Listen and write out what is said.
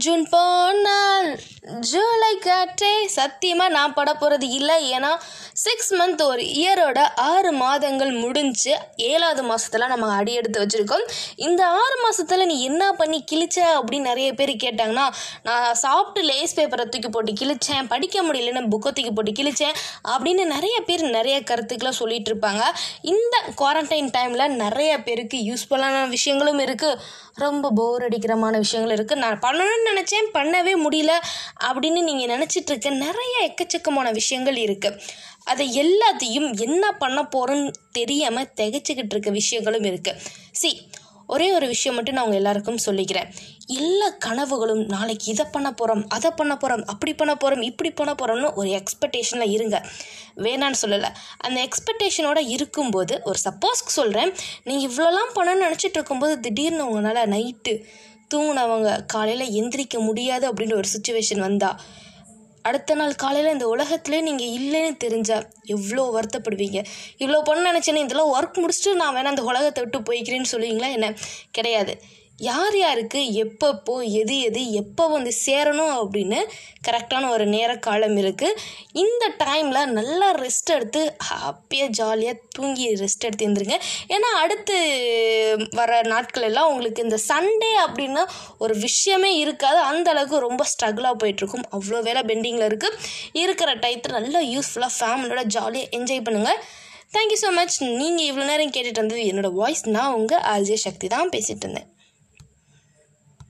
June போனால் ஜூலை காற்றே சத்தியமாக நான் பட போகிறது இல்லை. ஏன்னா சிக்ஸ் மந்த் ஒரு இயரோட ஆறு மாதங்கள் முடிஞ்சு ஏழாவது மாதத்தில் நம்ம அடி எடுத்து வச்சுருக்கோம். இந்த ஆறு மாதத்தில் நீ என்ன பண்ணி கிழிச்ச அப்படின்னு நிறைய பேர் கேட்டாங்கன்னா நான் சாப்பிட்டு லேஸ் பேப்பரை தூக்கி போட்டு கிழிச்சேன் படிக்க முடியலன்னு புக்கை தூக்கி போட்டு கிழிச்சேன் அப்படின்னு நிறைய பேர் நிறைய கருத்துக்களை சொல்லிட்டு இருப்பாங்க. இந்த குவாரண்டைன் டைமில் நிறைய பேருக்கு யூஸ்ஃபுல்லான விஷயங்களும் இருக்குது ரொம்ப போர் அடிக்கிறமான விஷயங்களும் இருக்குது நான் பண்ணணும்னு நினச்சேன் பண்ணவே முடியல அப்படின்னு நீங்கள் நினச்சிட்டு இருக்க நிறைய எக்கச்சக்கமான விஷயங்கள் இருக்குது அதை எல்லாத்தையும் என்ன பண்ண போகிறோன்னு தெரியாமல் திகைச்சிக்கிட்டு இருக்க விஷயங்களும் இருக்குது சி ஒரே ஒரு விஷயம் மட்டும் நான் உங்கள் எல்லாருக்கும் சொல்லிக்கிறேன். எல்லா கனவுகளும் நாளைக்கு இதை பண்ண போகிறோம் அதை பண்ண போகிறோம் அப்படி பண்ண போகிறோம் இப்படி பண்ண போகிறோம்னு ஒரு எக்ஸ்பெக்டேஷனில் இருங்க. வேணான்னு சொல்லலை. அந்த எக்ஸ்பெக்டேஷனோட இருக்கும்போது ஒரு சப்போஸ்க்கு சொல்கிறேன் நீங்கள் இவ்வளோலாம் பண்ணணும்னு நினச்சிட்டு இருக்கும்போது திடீர்னு உங்களால் நைட்டு தூங்கினவங்க காலையில் எந்திரிக்க முடியாது அப்படின்ற ஒரு சுச்சுவேஷன் வந்தால் அடுத்த நாள் காலையில் இந்த உலகத்துலேயே நீங்கள் இல்லைன்னு தெரிஞ்சால் எவ்வளோ வருத்தப்படுவீங்க? இவ்வளோ பண்ண நினச்சேன்னு இதெல்லாம் ஒர்க் முடிச்சுட்டு நான் வேணால் அந்த உலகத்தை விட்டு போய்க்கிறேன்னு சொல்லுவீங்களா என்ன? கிடையாது. யார் யாருக்கு எப்பப்போ எது எது எப்போ வந்து சேரணும் அப்படின்னு கரெக்டான ஒரு நேர காலம் இருக்குது இந்த டைமில் நல்லா ரெஸ்ட் எடுத்து ஹாப்பியாக ஜாலியாக தூங்கி ரெஸ்ட் எடுத்து இருந்துருங்க ஏன்னா அடுத்து வர நாட்கள் எல்லாம் உங்களுக்கு இந்த சண்டே அப்படின்னா ஒரு விஷயமே இருக்காது. அந்த அளவுக்கு ரொம்ப ஸ்ட்ரகிளாக போயிட்டுருக்கும். அவ்வளோ வேலை பெண்டிங்கில் இருக்குது இருக்கிற டயத்தில் நல்லா யூஸ்ஃபுல்லாக ஃபேமிலியோட ஜாலியாக என்ஜாய் பண்ணுங்கள் தேங்க்யூ ஸோ மச் நீங்கள் இவ்வளோ நேரம் கேட்டுட்டு வந்தது என்னோடய வாய்ஸ் நான் உங்கள் ஆர்ஜே சக்தி தான் பேசிகிட்டு இருந்தேன்.